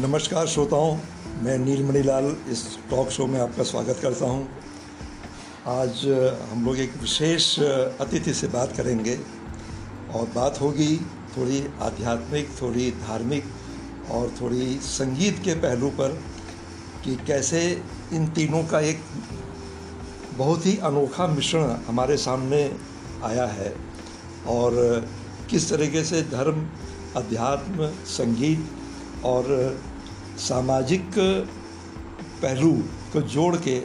नमस्कार श्रोताओं, मैं नीलमणि लाल इस टॉक शो में आपका स्वागत करता हूँ। आज हम लोग एक विशेष अतिथि से बात करेंगे और बात होगी थोड़ी आध्यात्मिक, थोड़ी धार्मिक और थोड़ी संगीत के पहलू पर कि कैसे इन तीनों का एक बहुत ही अनोखा मिश्रण हमारे सामने आया है और किस तरीके से धर्म, अध्यात्म, संगीत और सामाजिक पहलू को जोड़ के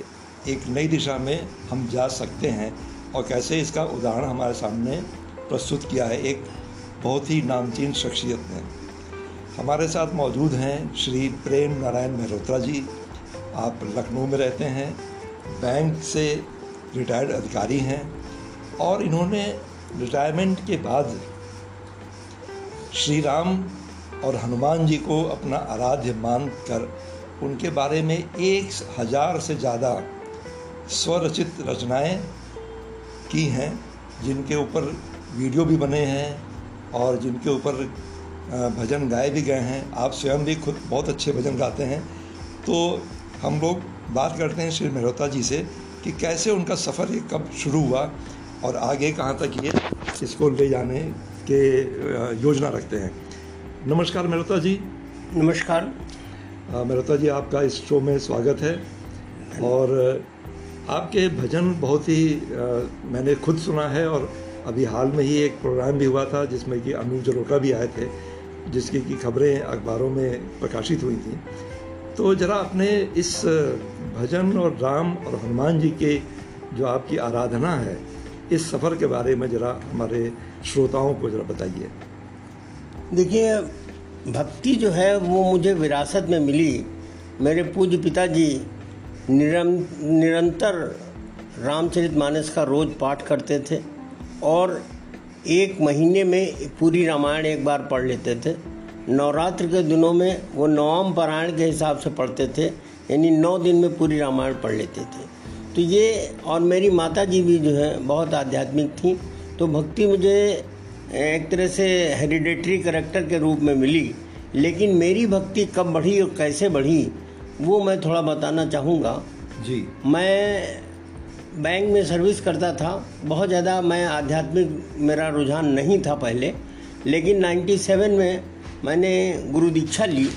एक नई दिशा में हम जा सकते हैं और कैसे इसका उदाहरण हमारे सामने प्रस्तुत किया है, एक बहुत ही नामचीन शख्सियत ने। हमारे साथ मौजूद हैं श्री प्रेम नारायण मेहरोत्रा जी। आप लखनऊ में रहते हैं, बैंक से रिटायर्ड अधिकारी हैं और इन्होंने रिटायरमेंट के बाद श्री राम और हनुमान जी को अपना आराध्य मान कर उनके बारे में एक हज़ार से ज़्यादा स्वरचित रचनाएँ की हैं, जिनके ऊपर वीडियो भी बने हैं और जिनके ऊपर भजन गाए भी गए हैं। आप स्वयं भी खुद बहुत अच्छे भजन गाते हैं। तो हम लोग बात करते हैं श्री मेहरोता जी से कि कैसे उनका सफ़र ये कब शुरू हुआ और आगे कहाँ तक ये इसको ले जाने के योजना रखते हैं। नमस्कार मेहता जी। नमस्कार। मेहता जी आपका इस शो में स्वागत है। और आपके भजन बहुत ही आ, मैंने खुद सुना है और अभी हाल में ही एक प्रोग्राम भी हुआ था जिसमें कि अमीर जलोटा भी आए थे जिसकी की खबरें अखबारों में प्रकाशित हुई थी। तो ज़रा अपने इस भजन और राम और हनुमान जी के जो आपकी आराधना है इस सफ़र के बारे में ज़रा हमारे श्रोताओं को ज़रा बताइए। देखिए, भक्ति जो है, वो मुझे विरासत में मिली। मेरे पूज्य पिताजी निरंतर रामचरित मानस का रोज पाठ करते थे और एक महीने में पूरी रामायण एक बार पढ़ लेते थे। नवरात्र के दिनों में वो नवम पारायण के हिसाब से पढ़ते थे, यानी नौ दिन में पूरी रामायण पढ़ लेते थे। तो ये और मेरी माता जी भी जो है, बहुत आध्यात्मिक थी। तो भक्ति मुझे एक तरह से हेरिडेटरी करेक्टर के रूप में मिली लेकिन मेरी भक्ति कब बढ़ी और कैसे बढ़ी वो मैं थोड़ा बताना चाहूँगा। जी। मैं बैंक में सर्विस करता था बहुत ज़्यादा मैं आध्यात्मिक मेरा रुझान नहीं था पहले लेकिन 97 में मैंने गुरु दीक्षा ली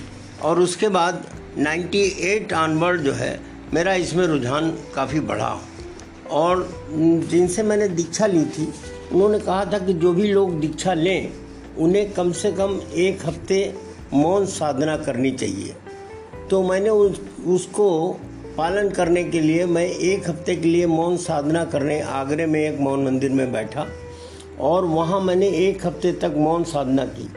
और उसके बाद 98 ऑनवर्ड जो है मेरा इसमें रुझान काफ़ी बढ़ा। और जिनसे मैंने दीक्षा ली थी उन्होंने कहा था कि जो भी लोग दीक्षा लें उन्हें कम से कम एक हफ़्ते मौन साधना करनी चाहिए। तो मैंने उस, उसको पालन करने के लिए मैं एक हफ़्ते के लिए मौन साधना करने आगरे में एक मौन मंदिर में बैठा और वहाँ मैंने एक हफ़्ते तक मौन साधना की।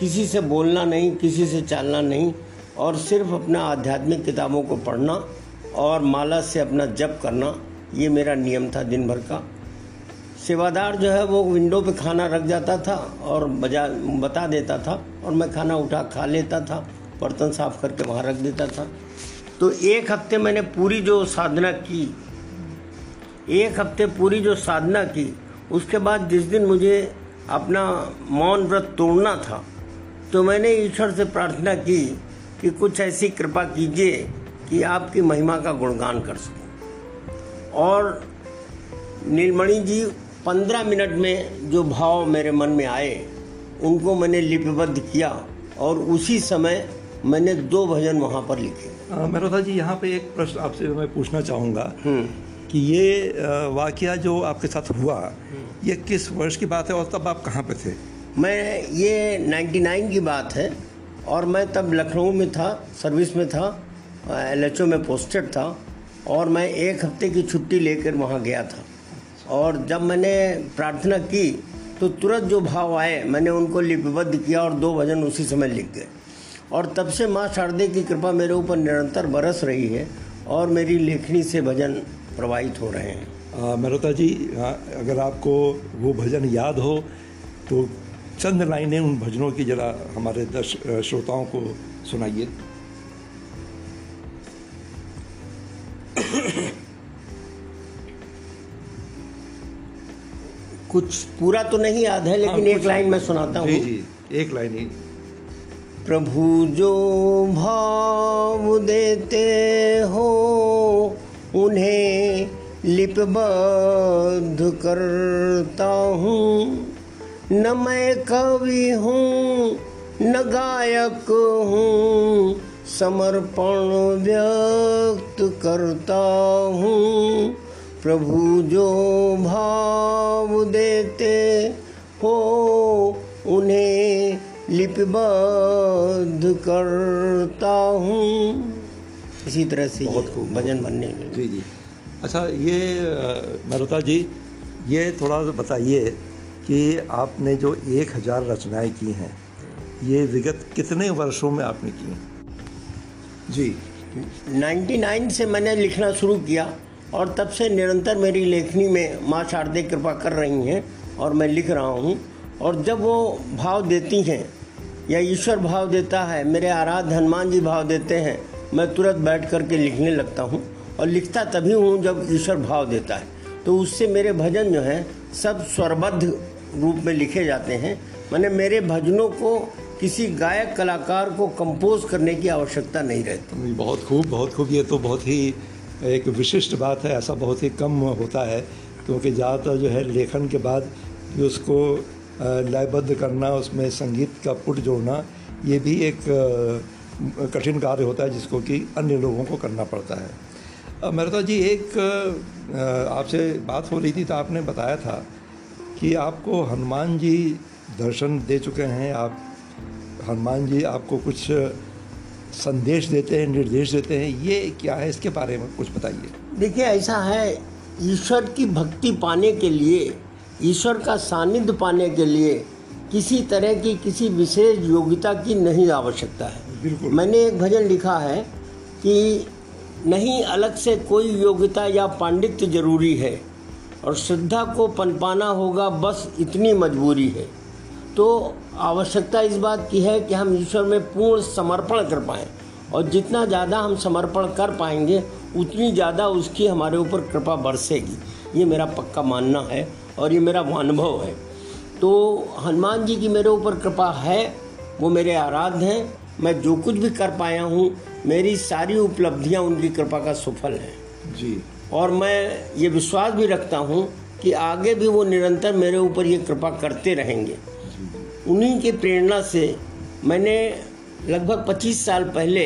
किसी से बोलना नहीं किसी से चलना नहीं और सिर्फ़ अपना आध्यात्मिक किताबों को पढ़ना और माला से अपना जप करना ये मेरा नियम था दिन भर का। सेवादार जो है वो विंडो पे खाना रख जाता था और बजा, बता देता था और मैं खाना उठा खा लेता था, बर्तन साफ़ करके वहाँ रख देता था। तो एक हफ़्ते मैंने पूरी जो साधना की, एक हफ़्ते पूरी जो साधना की, उसके बाद जिस दिन मुझे अपना मौन व्रत तोड़ना था तो मैंने ईश्वर से प्रार्थना की कि कुछ ऐसी कृपा कीजिए कि आपकी महिमा का गुणगान कर सकूँ। और नीलमणि जी पंद्रह मिनट में जो भाव मेरे मन में आए उनको मैंने लिपिबद्ध किया और उसी समय मैंने दो भजन वहाँ पर लिखे मेहरोधा जी यहाँ पे एक प्रश्न आपसे मैं पूछना चाहूँगा हम्म। कि ये वाक्य जो आपके साथ हुआ हम्म। ये किस वर्ष की बात है और तब आप कहाँ पे थे मैं ये 99 की बात है और मैं तब लखनऊ में था सर्विस में था एलएचओ में पोस्टेड था और मैं एक हफ़्ते की छुट्टी लेकर वहाँ गया था और जब मैंने प्रार्थना की तो तुरंत जो भाव आए, मैंने उनको लिपिबद्ध किया और दो भजन उसी समय लिख गए। और तब से माँ शारदे की कृपा मेरे ऊपर निरंतर बरस रही है और मेरी लेखनी से भजन प्रवाहित हो रहे हैं। मेहता जी अगर आपको वो भजन याद हो तो चंद लाइनें उन भजनों की जरा हमारे दर्श, श्रोताओं को सुनाइए। कुछ पूरा तो नहीं याद है लेकिन हाँ, एक लाइन मैं सुनाता हूँ। जी जी एक लाइन ही। प्रभु जो भाव देते हो उन्हें लिपबद्ध करता हूँ। न मैं कवि हूँ न गायक हूँ समर्पण व्यक्त करता हूँ। प्रभु जो भाव देते हो उन्हें लिपिबद्ध करता हूँ। इसी तरह से बहुत खूब, भजन बनने जी जी। अच्छा ये मरुता जी ये थोड़ा सा बताइए कि आपने जो एक हज़ार रचनाएँ की हैं ये विगत कितने वर्षों में आपने की जी। 99 से मैंने लिखना शुरू किया। और तब से निरंतर मेरी लेखनी में माँ शारदे कृपा कर रही हैं और मैं लिख रहा हूँ। और जब वो भाव देती हैं, या ईश्वर भाव देता है, मेरे आराध्य हनुमान जी भाव देते हैं, मैं तुरंत बैठ कर के लिखने लगता हूँ और लिखता तभी हूँ जब ईश्वर भाव देता है। तो उससे मेरे भजन जो हैं, सब स्वरबद्ध रूप में लिखे जाते हैं। मैंने मेरे भजनों को किसी गायक कलाकार को कंपोज करने की आवश्यकता नहीं रहती। बहुत खूब बहुत खूब। ये तो बहुत ही एक विशिष्ट बात है, ऐसा बहुत ही कम होता है, क्योंकि ज़्यादातर जो है लेखन के बाद उसको लयबद्ध करना, उसमें संगीत का पुट जोड़ना, ये भी एक कठिन कार्य होता है, जिसको कि अन्य लोगों को करना पड़ता है। मेहता जी, एक आपसे बात हो रही थी तो आपने बताया था कि आपको हनुमान जी दर्शन दे चुके हैं, आप, हनुमान जी आपको कुछ संदेश देते हैं निर्देश देते हैं ये क्या है? इसके बारे में कुछ बताइए। देखिए ऐसा है ईश्वर की भक्ति पाने के लिए ईश्वर का सानिध्य पाने के लिए किसी तरह की किसी विशेष योग्यता की नहीं आवश्यकता है। बिल्कुल। मैंने एक भजन लिखा है कि नहीं अलग से कोई योग्यता या पांडित्य ज़रूरी है और श्रद्धा को पनपाना होगा बस इतनी मजबूरी है। तो आवश्यकता इस बात की है कि हम ईश्वर में पूर्ण समर्पण कर पाएँ। और जितना ज़्यादा हम समर्पण कर पाएँगे उतनी ज़्यादा उसकी हमारे ऊपर कृपा बरसेगी। ये मेरा पक्का मानना है और ये मेरा अनुभव है। तो हनुमान जी की मेरे ऊपर कृपा है वो मेरे आराध्य हैं मैं जो कुछ भी कर पाया हूँ मेरी सारी उपलब्धियाँ उनकी कृपा का सफल हैं। जी। और मैं ये विश्वास भी रखता हूँ कि आगे भी वो निरंतर मेरे ऊपर ये कृपा करते रहेंगे। उन्हीं की प्रेरणा से मैंने लगभग 25 साल पहले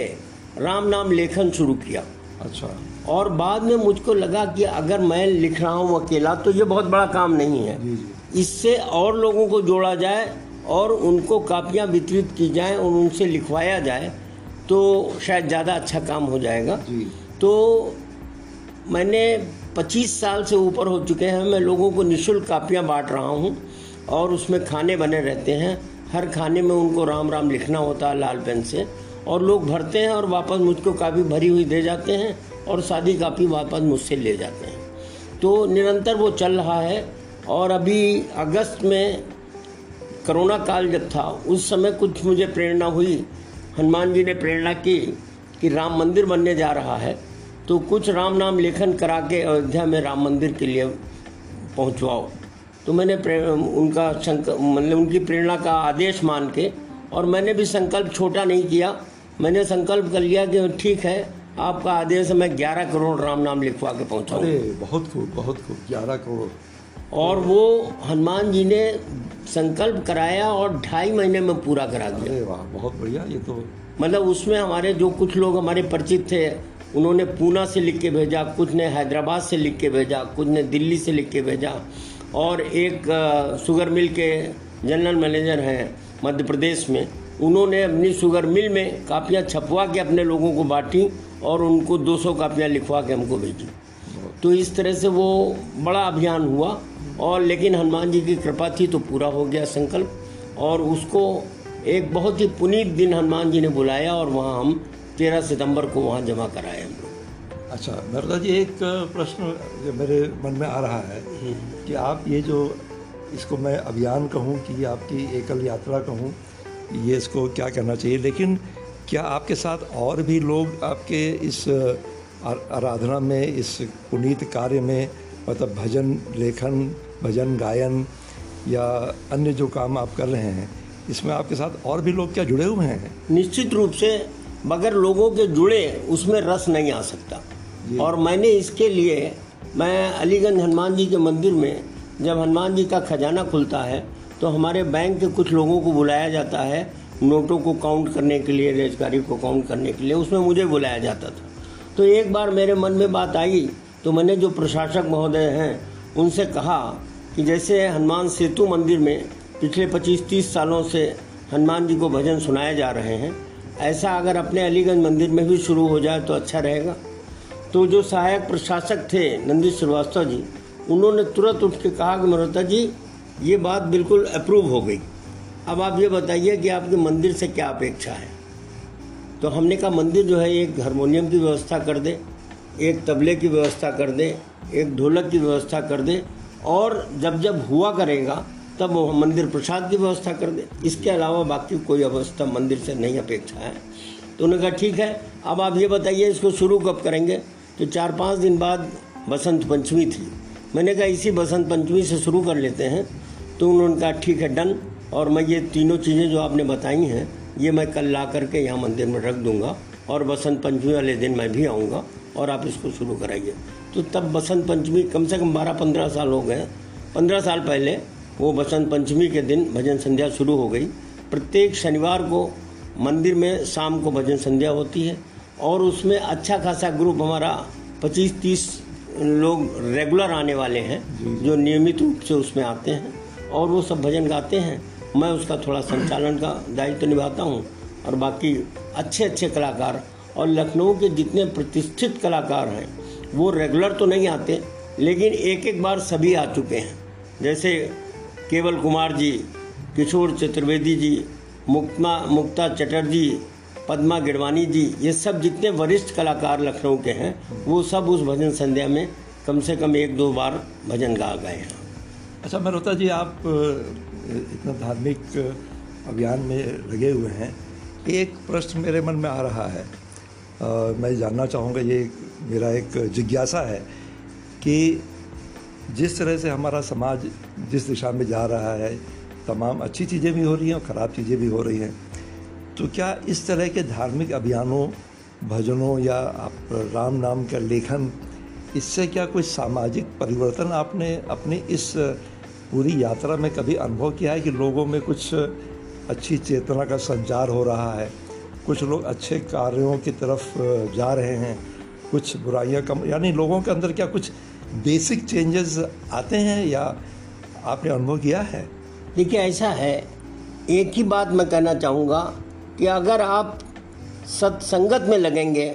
राम नाम लेखन शुरू किया। अच्छा। और बाद में मुझको लगा कि अगर मैं लिख रहा हूँ अकेला तो ये बहुत बड़ा काम नहीं है। जी जी। इससे और लोगों को जोड़ा जाए और उनको कापियाँ वितरित की जाएँ और उनसे लिखवाया जाए तो शायद ज़्यादा अच्छा काम हो जाएगा। जी। तो मैंने 25 साल से ऊपर हो चुके हैं मैं लोगों को निशुल्क कापियाँ बांट रहा हूँ। और उसमें खाने बने रहते हैं। हर खाने में उनको राम राम लिखना होता है लाल पेन से। और लोग भरते हैं और वापस मुझको कापी भरी हुई दे जाते हैं और सादी कापी वापस मुझसे ले जाते हैं। तो निरंतर वो चल रहा है और अभी अगस्त में कोरोना काल जब था, उस समय कुछ मुझे प्रेरणा हुई। हनुमान जी ने प्रेरणा की कि राम मंदिर बनने जा रहा है। तो कुछ राम नाम लेखन करा के अयोध्या में राम मंदिर के लिए पहुंचवाओ। तो मैंने उनका मतलब उनकी प्रेरणा का आदेश मान के और मैंने भी संकल्प छोटा नहीं किया। मैंने संकल्प कर लिया कि ठीक है आपका आदेश है मैं ग्यारह करोड़ राम नाम लिखवा के पहुंचाऊँ। अरे बहुत खूब बहुत खूब ग्यारह करोड़। और वो हनुमान जी ने संकल्प कराया और ढाई महीने में पूरा करा दिया। अरे वाह बहुत बढ़िया ये तो मतलब उसमें हमारे जो कुछ लोग हमारे परिचित थे उन्होंने पूना से लिख के भेजा कुछ ने हैदराबाद से लिख के भेजा कुछ ने दिल्ली से लिख के भेजा। और एक शुगर मिल के जनरल मैनेजर हैं मध्य प्रदेश में। उन्होंने अपनी शुगर मिल में कापियाँ छपवा के अपने लोगों को बांटी और उनको 200 कापियाँ लिखवा के हमको भेजी। तो इस तरह से वो बड़ा अभियान हुआ और लेकिन हनुमान जी की कृपा थी तो पूरा हो गया संकल्प और उसको एक बहुत ही पुनीत दिन हनुमान जी ने बुलाया और वहाँ हम तेरह सितंबर को वहाँ जमा कराए हम लोग। अच्छा नर्मदा जी एक प्रश्न जो मेरे मन में आ रहा है कि आप ये जो इसको मैं अभियान कहूँ कि आपकी एकल यात्रा कहूँ ये इसको क्या कहना चाहिए? लेकिन क्या आपके साथ और भी लोग आपके इस आराधना में इस पुनीत कार्य में मतलब भजन लेखन भजन गायन या अन्य जो काम आप कर रहे हैं इसमें आपके साथ और भी लोग क्या जुड़े हुए हैं? निश्चित रूप से मगर लोगों के जुड़े उसमें रस नहीं आ सकता। और मैंने इसके लिए, मैं अलीगंज हनुमान जी के मंदिर में, जब हनुमान जी का खजाना खुलता है तो हमारे बैंक के कुछ लोगों को बुलाया जाता है, नोटों को काउंट करने के लिए, रेजगारी को काउंट करने के लिए, उसमें मुझे बुलाया जाता था। तो एक बार मेरे मन में बात आई तो मैंने जो प्रशासक महोदय हैं, उनसे कहा कि जैसे हनुमान सेतु मंदिर में पिछले 25-30 सालों से हनुमान जी को भजन सुनाए जा रहे हैं, ऐसा अगर अपने अलीगंज मंदिर में भी शुरू हो जाए तो अच्छा रहेगा। तो जो सहायक प्रशासक थे, नंदी श्रीवास्तव जी, उन्होंने तुरंत उठ के कहा कि मरोता जी, ये बात बिल्कुल अप्रूव हो गई। अब आप ये बताइए कि आपके मंदिर से क्या अपेक्षा है? तो हमने कहा, मंदिर जो है, एक हारमोनियम की व्यवस्था कर दे, एक तबले की व्यवस्था कर दे, एक ढोलक की व्यवस्था कर दे, और जब जब हुआ करेगा, तब वो मंदिर प्रसाद की व्यवस्था कर दे। इसके अलावा बाकी कोई अवस्था मंदिर से नहीं अपेक्षा है। तो उन्होंने कहा, ठीक है, अब आप ये बताइए, इसको शुरू कब करेंगे? तो चार पाँच दिन बाद बसंत पंचमी थी। मैंने कहा, इसी बसंत पंचमी से शुरू कर लेते हैं। तो उन्होंने कहा, ठीक है, डन। और मैं ये तीनों चीज़ें जो आपने बताई हैं, ये मैं कल ला करके यहाँ मंदिर में रख दूँगा और बसंत पंचमी वाले दिन मैं भी आऊँगा और आप इसको शुरू कराइए। तो तब बसंत पंचमी कम से कम बारह पंद्रह साल हो गए। पंद्रह साल पहले वो बसंत पंचमी के दिन भजन संध्या शुरू हो गई। प्रत्येक शनिवार को मंदिर में शाम को भजन संध्या होती है। और उसमें अच्छा खासा ग्रुप हमारा पच्चीस तीस लोग रेगुलर आने वाले हैं जो नियमित रूप से उसमें आते हैं। और वो सब भजन गाते हैं। मैं उसका थोड़ा संचालन का दायित्व तो निभाता हूँ और बाकी अच्छे अच्छे कलाकार और लखनऊ के जितने प्रतिष्ठित कलाकार हैं वो रेगुलर तो नहीं आते लेकिन एक एक बार सभी आ चुके हैं। जैसे केवल कुमार जी किशोर चतुर्वेदी जी मुक्ता मुक्ता चटर्जी पद्मा गिड़वानी जी ये सब जितने वरिष्ठ कलाकार लखनऊ के हैं वो सब उस भजन संध्या में कम से कम एक दो बार भजन गा गए हैं। अच्छा मरोता जी आप इतना धार्मिक अभियान में लगे हुए हैं। एक प्रश्न मेरे मन में आ रहा है आ, मैं जानना चाहूँगा ये मेरा एक जिज्ञासा है कि जिस तरह से हमारा समाज जिस दिशा में जा रहा है तमाम अच्छी चीज़ें भी हो रही हैं और ख़राब चीज़ें भी हो रही हैं। तो क्या इस तरह के धार्मिक अभियानों, भजनों या आप राम नाम का लेखन, इससे क्या कोई सामाजिक परिवर्तन आपने अपनी इस पूरी यात्रा में कभी अनुभव किया है कि लोगों में कुछ अच्छी चेतना का संचार हो रहा है? कुछ लोग अच्छे कार्यों की तरफ़ जा रहे हैं, कुछ बुराइयाँ कम, यानी लोगों के अंदर क्या कुछ बेसिक चेंजेस आते हैं या आपने अनुभव किया है? देखिए, ऐसा है। एक ही बात मैं कहना चाहूँगा कि अगर आप सत्संगत में लगेंगे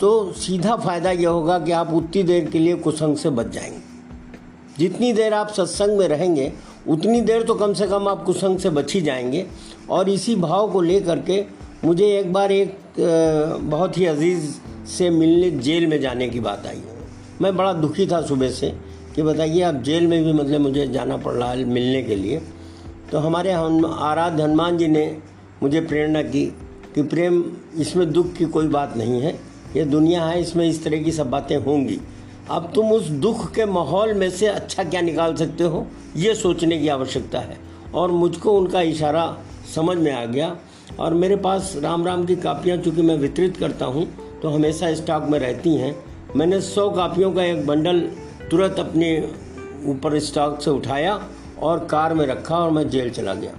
तो सीधा फ़ायदा यह होगा कि आप उतनी देर के लिए कुसंग से बच जाएँगे। जितनी देर आप सत्संग में रहेंगे, उतनी देर तो कम से कम आप कुसंग से बच ही जाएँगे। और इसी भाव को लेकर के मुझे एक बार एक बहुत ही अज़ीज़ से मिलने जेल में जाने की बात आई। मैं बड़ा दुखी था सुबह से कि बताइए, आप जेल में भी मतलब मुझे जाना पड़ रहा है मिलने के लिए। तो हमारे हम, आराध्य हनुमान जी ने मुझे प्रेरणा की कि प्रेम इसमें दुख की कोई बात नहीं है। ये दुनिया है, इसमें इस तरह की सब बातें होंगी। अब तुम उस दुख के माहौल में से अच्छा क्या निकाल सकते हो? ये सोचने की आवश्यकता है। और मुझको उनका इशारा समझ में आ गया। और मेरे पास राम राम की कापियाँ, चूँकि मैं वितरित करता हूँ तो हमेशा स्टॉक में रहती हैं। मैंने सौ कापियों का एक बंडल तुरंत अपने ऊपर स्टॉक से उठाया और कार में रखा और मैं जेल चला गया।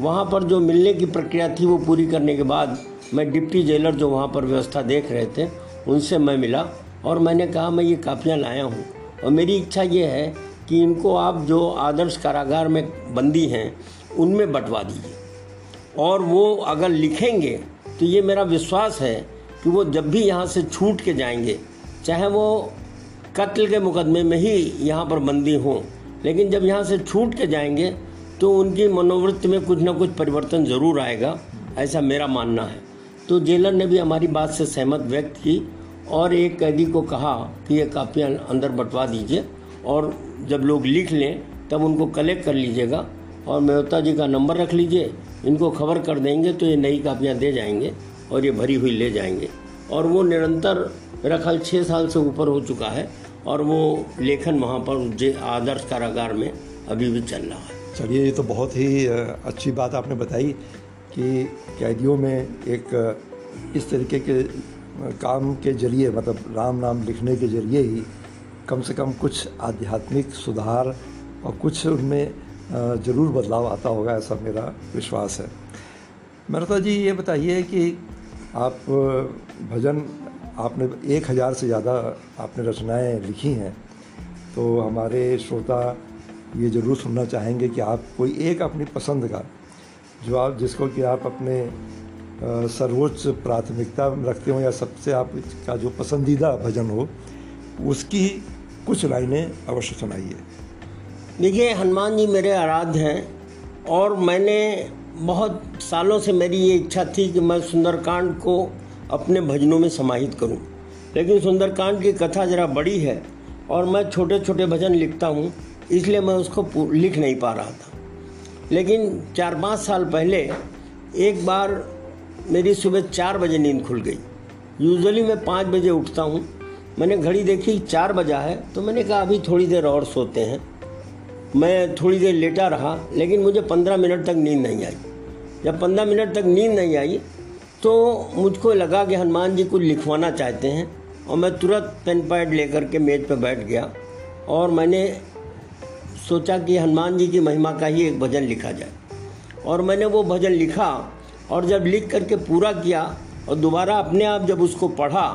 वहाँ पर जो मिलने की प्रक्रिया थी वो पूरी करने के बाद मैं डिप्टी जेलर जो वहाँ पर व्यवस्था देख रहे थे, उनसे मैं मिला और मैंने कहा, मैं ये कापियाँ लाया हूँ। और मेरी इच्छा ये है कि इनको आप जो आदर्श कारागार में बंदी हैं, उनमें बंटवा दीजिए। और वो अगर लिखेंगे तो ये मेरा विश्वास है कि वो जब भी यहाँ से छूट के जाएँगे, चाहे वो कत्ल के मुकदमे में ही यहाँ पर बंदी हों, लेकिन जब यहाँ से छूट के जाएँगे तो उनकी मनोवृत्ति में कुछ ना कुछ परिवर्तन ज़रूर आएगा, ऐसा मेरा मानना है। तो जेलर ने भी हमारी बात से सहमत व्यक्त की और एक कैदी को कहा कि ये कापियाँ अंदर बंटवा दीजिए और जब लोग लिख लें, तब उनको कलेक्ट कर लीजिएगा और मेहता जी का नंबर रख लीजिए। इनको खबर कर देंगे तो ये नई कापियाँ दे जाएँगे और ये भरी हुई ले जाएँगे। और वो निरंतर, मेरा ख्याल छः साल से ऊपर हो चुका है और वो लेखन वहाँ पर आदर्श कारागार में अभी भी चल रहा है। चलिए, ये तो बहुत ही अच्छी बात आपने बताई कि कैदियों में एक इस तरीके के काम के ज़रिए मतलब राम नाम लिखने के ज़रिए ही कम से कम कुछ आध्यात्मिक सुधार और कुछ उनमें ज़रूर बदलाव आता होगा, ऐसा मेरा विश्वास है। मेहता जी, ये बताइए कि आप भजन आपने एक हज़ार से ज़्यादा आपने रचनाएँ लिखी हैं तो हमारे श्रोता ये ज़रूर सुनना चाहेंगे कि आप कोई एक अपनी पसंद का जो आप जिसको कि आप अपने सर्वोच्च प्राथमिकता रखते हो या सबसे आपका जो पसंदीदा भजन हो, उसकी कुछ लाइनें अवश्य सुनाइए। देखिए, हनुमान जी मेरे आराध्य हैं और मैंने बहुत सालों से मेरी ये इच्छा थी कि मैं सुंदरकांड को अपने भजनों में समाहित करूँ। लेकिन सुंदरकांड की कथा ज़रा बड़ी है और मैं छोटे छोटे भजन लिखता हूँ। इसलिए मैं उसको लिख नहीं पा रहा था। लेकिन चार पाँच साल पहले एक बार मेरी सुबह चार बजे नींद खुल गई। यूजुअली मैं पाँच बजे उठता हूँ। मैंने घड़ी देखी, चार बजा है तो मैंने कहा, अभी थोड़ी देर और सोते हैं। मैं थोड़ी देर लेटा रहा, लेकिन मुझे पंद्रह मिनट तक नींद नहीं आई। जब पंद्रह मिनट तक नींद नहीं आई तो मुझको लगा कि हनुमान जी कुछ लिखवाना चाहते हैं, और मैं तुरंत पेन पैड लेकर के मेज पर बैठ गया, और मैंने सोचा कि हनुमान जी की महिमा का ही एक भजन लिखा जाए। और मैंने वो भजन लिखा और जब लिख करके पूरा किया और दोबारा अपने आप जब उसको पढ़ा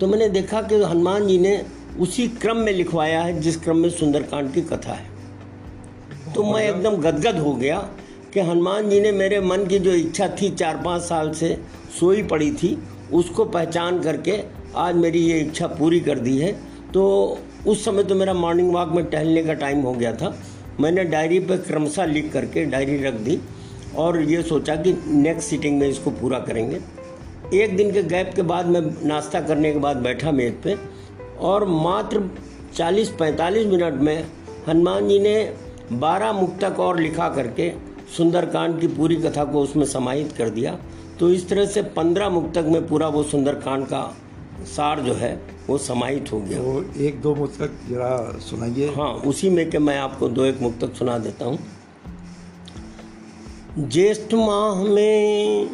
तो मैंने देखा कि हनुमान जी ने उसी क्रम में लिखवाया है जिस क्रम में सुंदरकांड की कथा है। तो मैं एकदम गदगद हो गया कि हनुमान जी ने मेरे मन की जो इच्छा थी चार पाँच साल से सोई पड़ी थी उसको पहचान करके आज मेरी ये इच्छा पूरी कर दी है। तो उस समय तो मेरा मॉर्निंग वॉक में टहलने का टाइम हो गया था। मैंने डायरी पर क्रमशः लिख करके डायरी रख दी और ये सोचा कि नेक्स्ट सीटिंग में इसको पूरा करेंगे। एक दिन के गैप के बाद मैं नाश्ता करने के बाद बैठा मेज पे और मात्र 40-45 मिनट में हनुमान जी ने 12 मुक्तक और लिखा करके सुंदरकांड की पूरी कथा को उसमें समाहित कर दिया। तो इस तरह से 15 मुक्तक में पूरा वो सुंदरकांड का सार जो है वो समाहित हो गया। तो एक दो मुझ तक जरा सुनाइए। हाँ उसी में के मैं आपको दो एक मुक्तक सुना देता हूँ। ज्येष्ठ माह में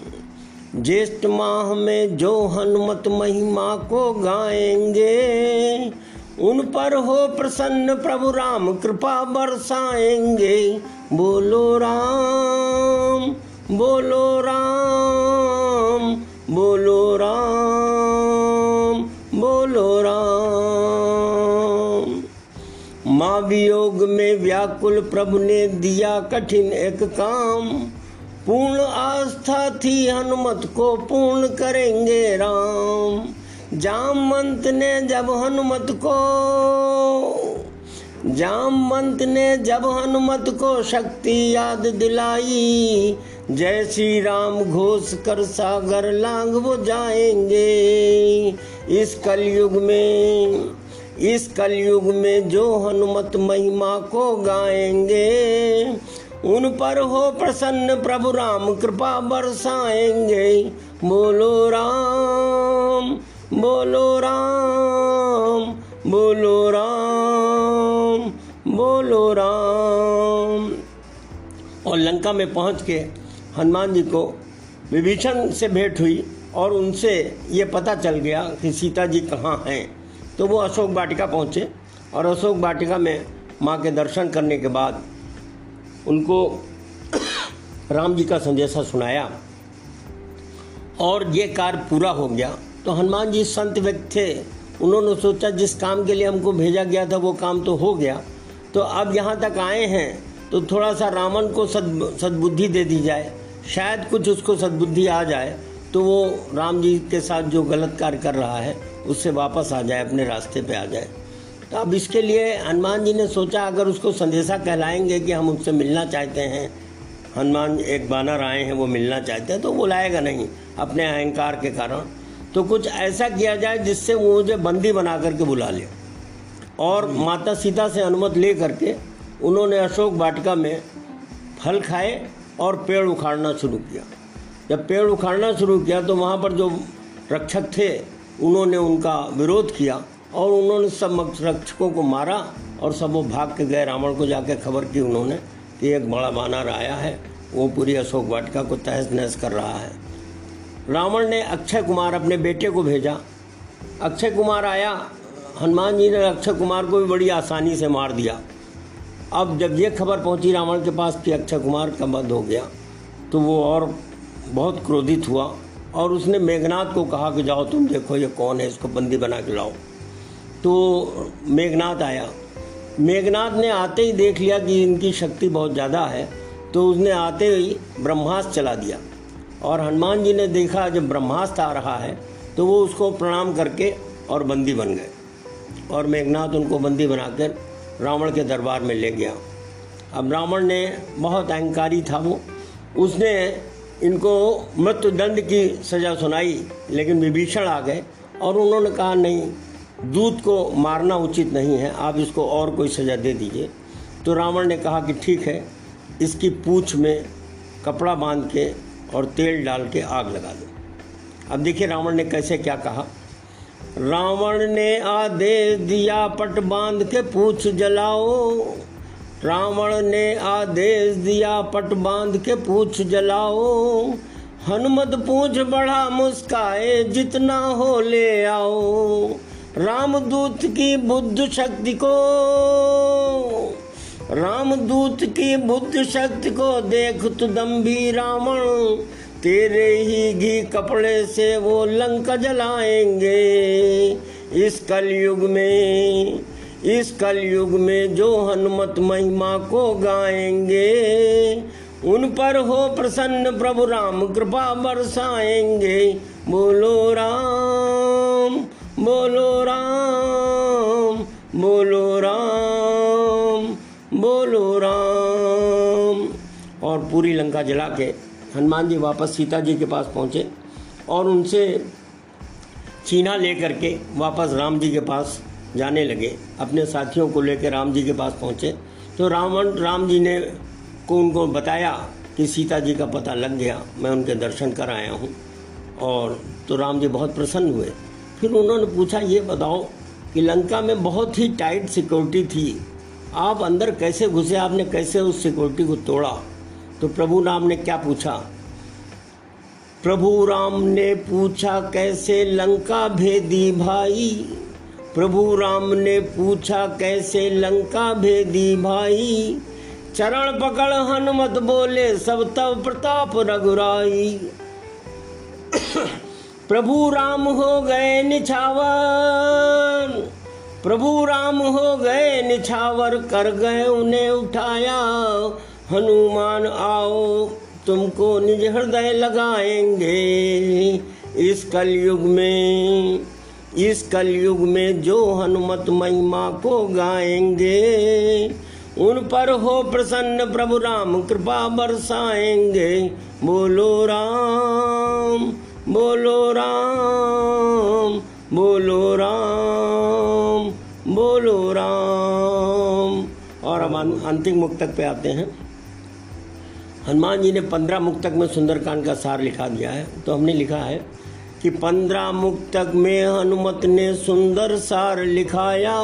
ज्येष्ठ माह में जो हनुमत महिमा को गाएँगे उन पर हो प्रसन्न प्रभु राम कृपा बरसाएँगे। बोलो राम बोलो राम बोलो राम। माँ वियोग में व्याकुल प्रभु ने दिया कठिन एक काम। पूर्ण आस्था थी हनुमत को पूर्ण करेंगे राम। जामवंत ने जब हनुमत को जामवंत ने जब हनुमत को शक्ति याद दिलाई। जय श्री राम घोष कर सागर लांग वो जाएँगे। इस कलयुग में इस कलयुग में जो हनुमत महिमा को गाएँगे, उन पर हो प्रसन्न प्रभु राम कृपा बरसाएँगे। बोलो राम बोलो राम बोलो राम बोलो राम। और लंका में पहुँच के हनुमान जी को विभीषण से भेंट हुई और उनसे ये पता चल गया कि सीता जी कहाँ हैं। तो वो अशोक वाटिका पहुँचे और अशोक वाटिका में माँ के दर्शन करने के बाद उनको राम जी का संदेशा सुनाया और ये कार्य पूरा हो गया। तो हनुमान जी संत व्यक्ति थे। उन्होंने सोचा जिस काम के लिए हमको भेजा गया था वो काम तो हो गया। तो अब यहाँ तक आए हैं तो थोड़ा सा रावण को सद, सद्बुद्धि दे दी जाए। शायद कुछ उसको सद्बुद्धि आ जाए तो वो राम जी के साथ जो गलत कार्य कर रहा है उससे वापस आ जाए, अपने रास्ते पे आ जाए। तो अब इसके लिए हनुमान जी ने सोचा, अगर उसको संदेशा कहलाएँगे कि हम उससे मिलना चाहते हैं, हनुमान एक बानर आए हैं, वो मिलना चाहते हैं तो वो लाएगा नहीं, अपने अहंकार के कारण। तो कुछ ऐसा किया जाए जिससे वो मुझे बंदी बना करके बुला ले। और माता सीता से अनुमति ले करके उन्होंने अशोक वाटिका में फल खाए और पेड़ उखाड़ना शुरू किया। जब पेड़ उखाड़ना शुरू किया तो वहाँ पर जो रक्षक थे उन्होंने उनका विरोध किया और उन्होंने सब रक्षकों को मारा और सब वो भाग के गए। रावण को जाके खबर की उन्होंने कि एक बड़ा बानर आया है, वो पूरी अशोक वाटिका को तहस नहस कर रहा है। रावण ने अक्षय कुमार अपने बेटे को भेजा। अक्षय कुमार आया, हनुमान जी ने अक्षय कुमार को भी बड़ी आसानी से मार दिया। अब जब ये खबर पहुँची रावण के पास कि अक्षय कुमार का बंद हो गया तो वो और बहुत क्रोधित हुआ। और उसने मेघनाथ को कहा कि जाओ, तुम देखो ये कौन है, इसको बंदी बना के लाओ। तो मेघनाथ आया। मेघनाथ ने आते ही देख लिया कि इनकी शक्ति बहुत ज़्यादा है तो उसने आते ही ब्रह्मास्त्र चला दिया। और हनुमान जी ने देखा, जब ब्रह्मास्त्र आ रहा है तो वो उसको प्रणाम करके और बंदी बन गए। और मेघनाथ उनको बंदी बनाकर रावण के दरबार में ले गया। अब रावण ने बहुत अहंकारी था वो। उसने इनको मृत्यु दंड की सज़ा सुनाई, लेकिन विभीषण आ गए और उन्होंने कहा, नहीं, दूत को मारना उचित नहीं है, आप इसको और कोई सज़ा दे दीजिए। तो रावण ने कहा कि ठीक है, इसकी पूछ में कपड़ा बाँध के और तेल डाल के आग लगा दो। अब देखिए रावण ने कैसे क्या कहा। रावण ने आदेश दिया, पट बाँध के पूछ जलाओ रावण ने आदेश दिया, पट बाँध के पूछ जलाओ। हनुमत पूछ, बड़ा मुस्काए, जितना हो ले आओ। रामदूत की बुद्ध शक्ति को रामदूत की बुद्ध शक्ति को देख तु दम्भी रावण। तेरे ही घी कपड़े से वो लंका जलाएँगे। इस कलयुग में इस कलयुग में जो हनुमत महिमा को गाएँगे, उन पर हो प्रसन्न प्रभु राम कृपा बरसाएँगे। बोलो राम बोलो राम बोलो राम बोलो राम। और पूरी लंका जला के हनुमान जी वापस सीता जी के पास पहुँचे और उनसे छीना लेकर के वापस राम जी के पास जाने लगे, अपने साथियों को लेकर राम जी के पास पहुँचे। तो रावण, राम जी ने को उनको बताया कि सीता जी का पता लग गया, मैं उनके दर्शन कर आया हूँ। और तो राम जी बहुत प्रसन्न हुए। फिर उन्होंने पूछा, ये बताओ कि लंका में बहुत ही टाइट सिक्योरिटी थी। आप अंदर कैसे घुसे? आपने कैसे उस सिक्योरिटी को तोड़ा? तो प्रभु राम ने क्या पूछा? प्रभु राम ने पूछा, कैसे लंका भेदी भाई? प्रभु राम ने पूछा, कैसे लंका भेदी भाई? चरण पकड़ हनुमत बोले, सब तब प्रताप रघुराई। प्रभु राम हो गए निछावर। प्रभु राम हो गए निछावर, कर गए उन्हें उठाया। हनुमान आओ, तुमको निज हृदय लगाएँगे। इस कलयुग में इस कलयुग में जो हनुमत महिमा को गाएँगे, उन पर हो प्रसन्न प्रभु राम कृपा बरसाएँगे। बोलो राम बोलो राम बोलो राम बोलो राम। और हम अंतिम मुक्तक पे आते हैं। हनुमान जी ने पंद्रह मुक्तक में सुंदरकांड का सार लिखा दिया है तो हमने लिखा है कि पंद्रह मुक्तक में हनुमत ने सुंदर सार लिखाया।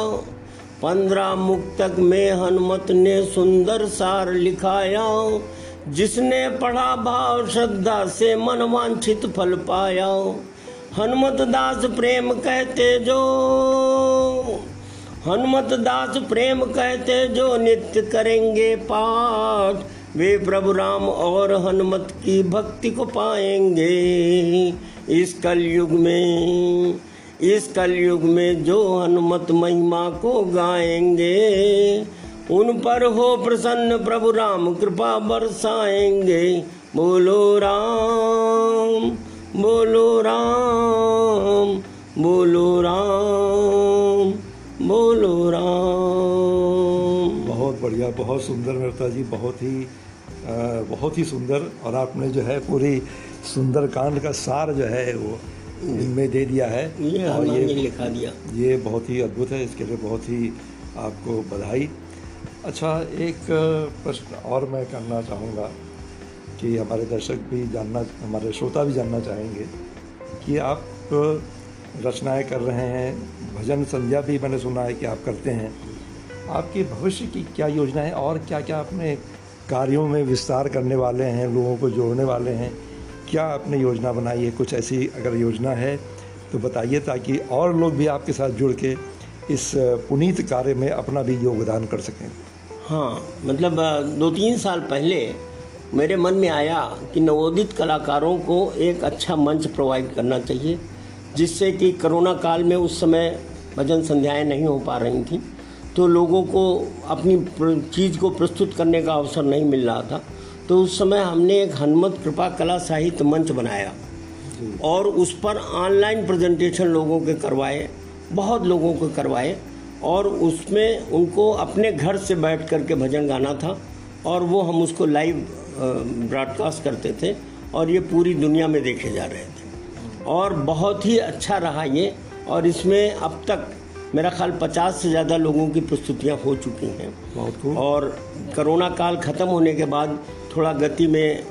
पंद्रह मुक्तक में हनुमत ने सुंदर सार लिखाया। जिसने पढ़ा भाव श्रद्धा से मन वांछित फल पाया। हनुमत दास प्रेम कहते जो। हनुमत दास प्रेम कहते जो नित्य करेंगे पाठ। वे प्रभु राम और हनुमत की भक्ति को पाएँगे। इस कलयुग में, इस कलयुग में जो हनुमत महिमा को गाएँगे, उन पर हो प्रसन्न प्रभु राम कृपा बरसाएँगे। बोलो राम बोलो राम बोलो राम बोलो राम। बहुत बढ़िया, बहुत सुंदर मेहता जी, बहुत ही बहुत ही सुंदर और आपने जो है पूरी सुंदर कांड का सार जो है वो इनमें दे दिया है। ये और ये लिखा दिया। ये बहुत ही अद्भुत है इसके लिए बहुत ही आपको बधाई। अच्छा एक प्रश्न और मैं करना चाहूँगा कि हमारे दर्शक भी जानना हमारे श्रोता भी जानना चाहेंगे कि आप रचनाएँ कर रहे हैं भजन संध्या भी मैंने सुना है कि आप करते हैं। आपके भविष्य की क्या योजना है और क्या क्या आपने कार्यों में विस्तार करने वाले हैं, लोगों को जोड़ने वाले हैं, क्या आपने योजना बनाई है? कुछ ऐसी अगर योजना है तो बताइए ताकि और लोग भी आपके साथ जुड़ के इस पुनीत कार्य में अपना भी योगदान कर सकें। हाँ मतलब दो तीन साल पहले मेरे मन में आया कि नवोदित कलाकारों को एक अच्छा मंच प्रोवाइड करना चाहिए, जिससे कि कोरोना काल में उस समय भजन संध्याएँ नहीं हो पा रही थी। तो लोगों को अपनी चीज़ को प्रस्तुत करने का अवसर नहीं मिल रहा था। तो उस समय हमने एक हनुमत कृपा कला साहित्य मंच बनाया और उस पर ऑनलाइन प्रेजेंटेशन लोगों के करवाए, बहुत लोगों को करवाए और उसमें उनको अपने घर से बैठ कर के भजन गाना था और वो हम उसको लाइव ब्रॉडकास्ट करते थे और ये पूरी दुनिया में देखे जा रहे थे। और बहुत ही अच्छा रहा ये और इसमें अब तक मेरा ख्याल पचास से ज़्यादा लोगों की प्रस्तुतियाँ हो चुकी हैं। और कोरोना काल ख़त्म होने के बाद थोड़ा गति में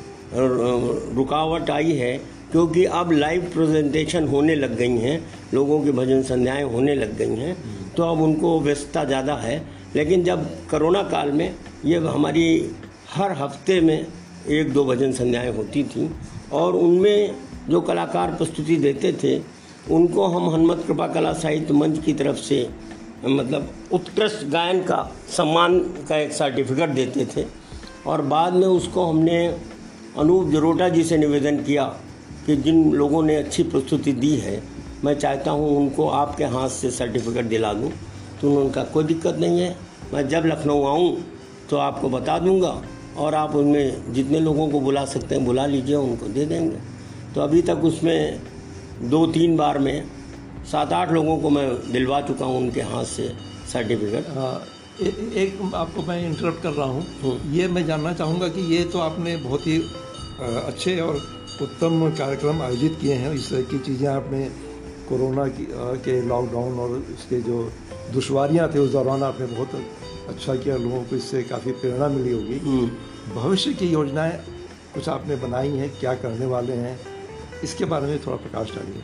रुकावट आई है क्योंकि अब लाइव प्रेजेंटेशन होने लग गई हैं लोगों की भजन संध्याएँ होने लग गई हैं तो अब उनको व्यस्तता ज़्यादा है। लेकिन जब कोरोना काल में ये हमारी हर हफ़्ते में एक दो भजन संध्याएँ होती थी और उनमें जो कलाकार प्रस्तुति देते थे उनको हम हनुमत कृपा कला साहित्य मंच की तरफ़ से मतलब उत्कृष्ट गायन का सम्मान का एक सर्टिफिकेट देते थे। और बाद में उसको हमने अनूप जरोटा जी से निवेदन किया कि जिन लोगों ने अच्छी प्रस्तुति दी है, मैं चाहता हूँ उनको आपके हाथ से सर्टिफिकेट दिला दूँ। तो उनका कोई दिक्कत नहीं है। मैं जब लखनऊ आऊँ तो आपको बता दूँगा और आप उनमें जितने लोगों को बुला सकते हैं, बुला लीजिए, उनको दे देंगे। तो अभी तक उसमें दो तीन बार में सात आठ लोगों को मैं दिलवा चुका हूँ उनके हाथ से सर्टिफिकेट एक आपको मैं इंटरप्ट कर रहा हूँ। हम्म। ये मैं जानना चाहूँगा कि ये तो आपने बहुत ही अच्छे और उत्तम कार्यक्रम आयोजित किए हैं। इस तरह की चीज़ें आपने कोरोना की के लॉकडाउन और इसके जो दुश्वारियाँ थे उस दौरान आपने बहुत अच्छा किया। लोगों को इससे काफ़ी प्रेरणा मिली होगी। हम्म। भविष्य की योजनाएँ कुछ आपने बनाई हैं? क्या करने वाले हैं? इसके बारे में थोड़ा प्रकाश डालिए।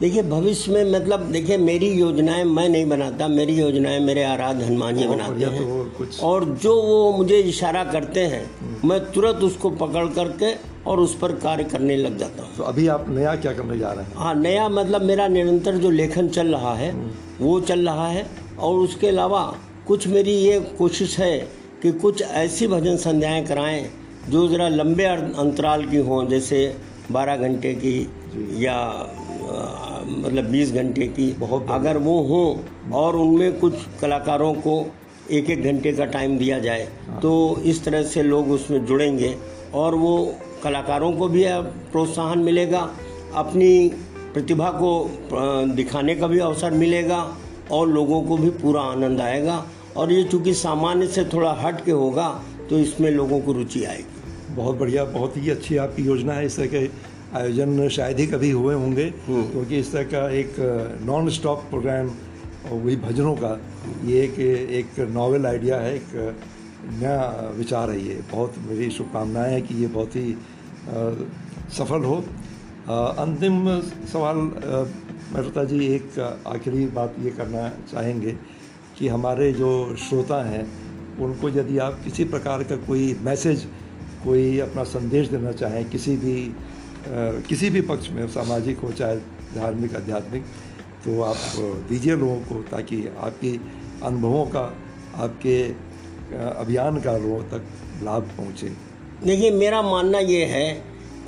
देखिए भविष्य में मतलब देखिए मेरी योजनाएँ मैं नहीं बनाता मेरी योजनाएँ मेरे आराध्य हनुमान जी बनाते हैं। तो कुछ और जो वो मुझे इशारा करते हैं हम्म। मैं तुरंत उसको पकड़ करके और उस पर कार्य करने लग जाता हूँ। तो अभी आप नया क्या करने जा रहे हैं? हाँ नया मतलब मेरा निरंतर जो लेखन चल रहा है हम्म। वो चल रहा है। और उसके अलावा कुछ मेरी ये कोशिश है कि कुछ ऐसी भजन संध्याएँ कराएँ जो ज़रा लंबे अंतराल की हों जैसे बारह घंटे की या मतलब बीस घंटे की बहुत अगर वो हों और उनमें कुछ कलाकारों को एक एक घंटे का टाइम दिया जाए हाँ। तो इस तरह से लोग उसमें जुड़ेंगे और वो कलाकारों को भी प्रोत्साहन मिलेगा अपनी प्रतिभा को दिखाने का भी अवसर मिलेगा और लोगों को भी पूरा आनंद आएगा। और ये चूँकि सामान्य से थोड़ा हट के होगा तो इसमें लोगों को रुचि आएगी। बहुत बढ़िया बहुत ही अच्छी आपकी योजना है। इस तरह के आयोजन शायद ही कभी हुए होंगे हम्म। क्योंकि इस तरह का एक नॉन स्टॉप प्रोग्राम और वही भजनों का ये एक एक नॉवल आइडिया है एक नया विचार है ये। बहुत मेरी शुभकामनाएँ हैं कि ये बहुत ही आ, सफल हो। अंतिम सवाल मेहता जी एक आखिरी बात ये करना चाहेंगे कि हमारे जो श्रोता हैं उनको यदि आप किसी प्रकार का कोई मैसेज कोई अपना संदेश देना चाहें, किसी भी किसी भी पक्ष में, सामाजिक हो चाहे धार्मिक, आध्यात्मिक तो आप दीजिए लोगों को ताकि आपके अनुभवों का, आपके अभियान का लोगों तक लाभ पहुँचे। देखिए, मेरा मानना ये है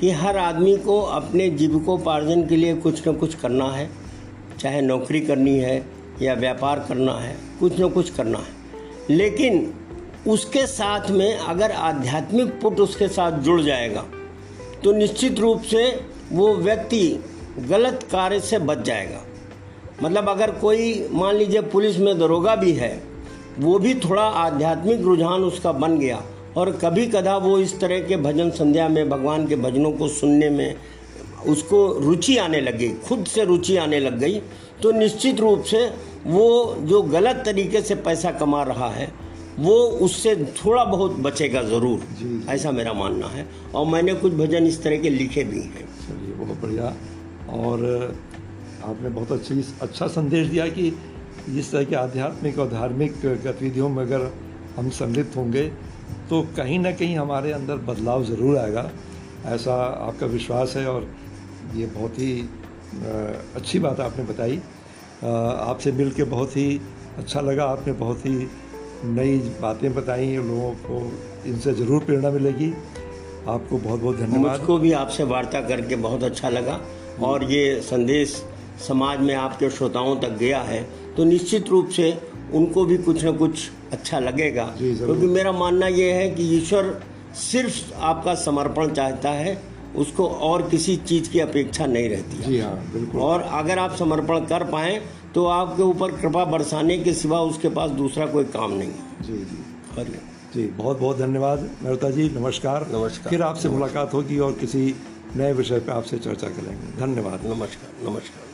कि हर आदमी को अपने जीविकोपार्जन के लिए कुछ न कुछ करना है। चाहे नौकरी करनी है या व्यापार करना है, कुछ न कुछ करना है। लेकिन उसके साथ में अगर आध्यात्मिक पुट उसके साथ जुड़ जाएगा तो निश्चित रूप से वो व्यक्ति गलत कार्य से बच जाएगा। मतलब अगर कोई, मान लीजिए पुलिस में दरोगा भी है, वो भी थोड़ा आध्यात्मिक रुझान उसका बन गया, और कभी कदा वो इस तरह के भजन संध्या में, भगवान के भजनों को सुनने में उसको रुचि आने लग गई, खुद से रुचि आने लग गई तो निश्चित रूप से वो जो गलत तरीके से पैसा कमा रहा है वो उससे थोड़ा बहुत बचेगा ज़रूर। ऐसा मेरा मानना है। और मैंने कुछ भजन इस तरह के लिखे भी हैं। चलिए बहुत बढ़िया। और आपने बहुत अच्छी अच्छा संदेश दिया कि जिस तरह के आध्यात्मिक और धार्मिक गतिविधियों में अगर हम सम्मिलित होंगे तो कहीं ना कहीं हमारे अंदर बदलाव ज़रूर आएगा। ऐसा आपका विश्वास है और ये बहुत ही अच्छी बात आपने बताई। आपसे मिल के बहुत ही अच्छा लगा। आपने बहुत ही नई बातें बताई लोगों को इनसे ज़रूर प्रेरणा मिलेगी। आपको बहुत बहुत धन्यवाद। मुझको भी आपसे वार्ता करके बहुत अच्छा लगा और ये संदेश समाज में आपके श्रोताओं तक गया है तो निश्चित रूप से उनको भी कुछ न कुछ अच्छा लगेगा। क्योंकि मेरा मानना यह है कि ईश्वर सिर्फ़ आपका समर्पण चाहता है उसको और किसी चीज़ की अपेक्षा नहीं रहती जी हाँ बिल्कुल। और अगर आप समर्पण कर पाए तो आपके ऊपर कृपा बरसाने के सिवा उसके पास दूसरा कोई काम नहीं। है जी जी। हरिओम। जी बहुत बहुत धन्यवाद मेहता जी नमस्कार। नमस्कार। फिर आपसे मुलाकात होगी और किसी नए विषय पर आपसे चर्चा करेंगे। धन्यवाद। नमस्कार नमस्कार।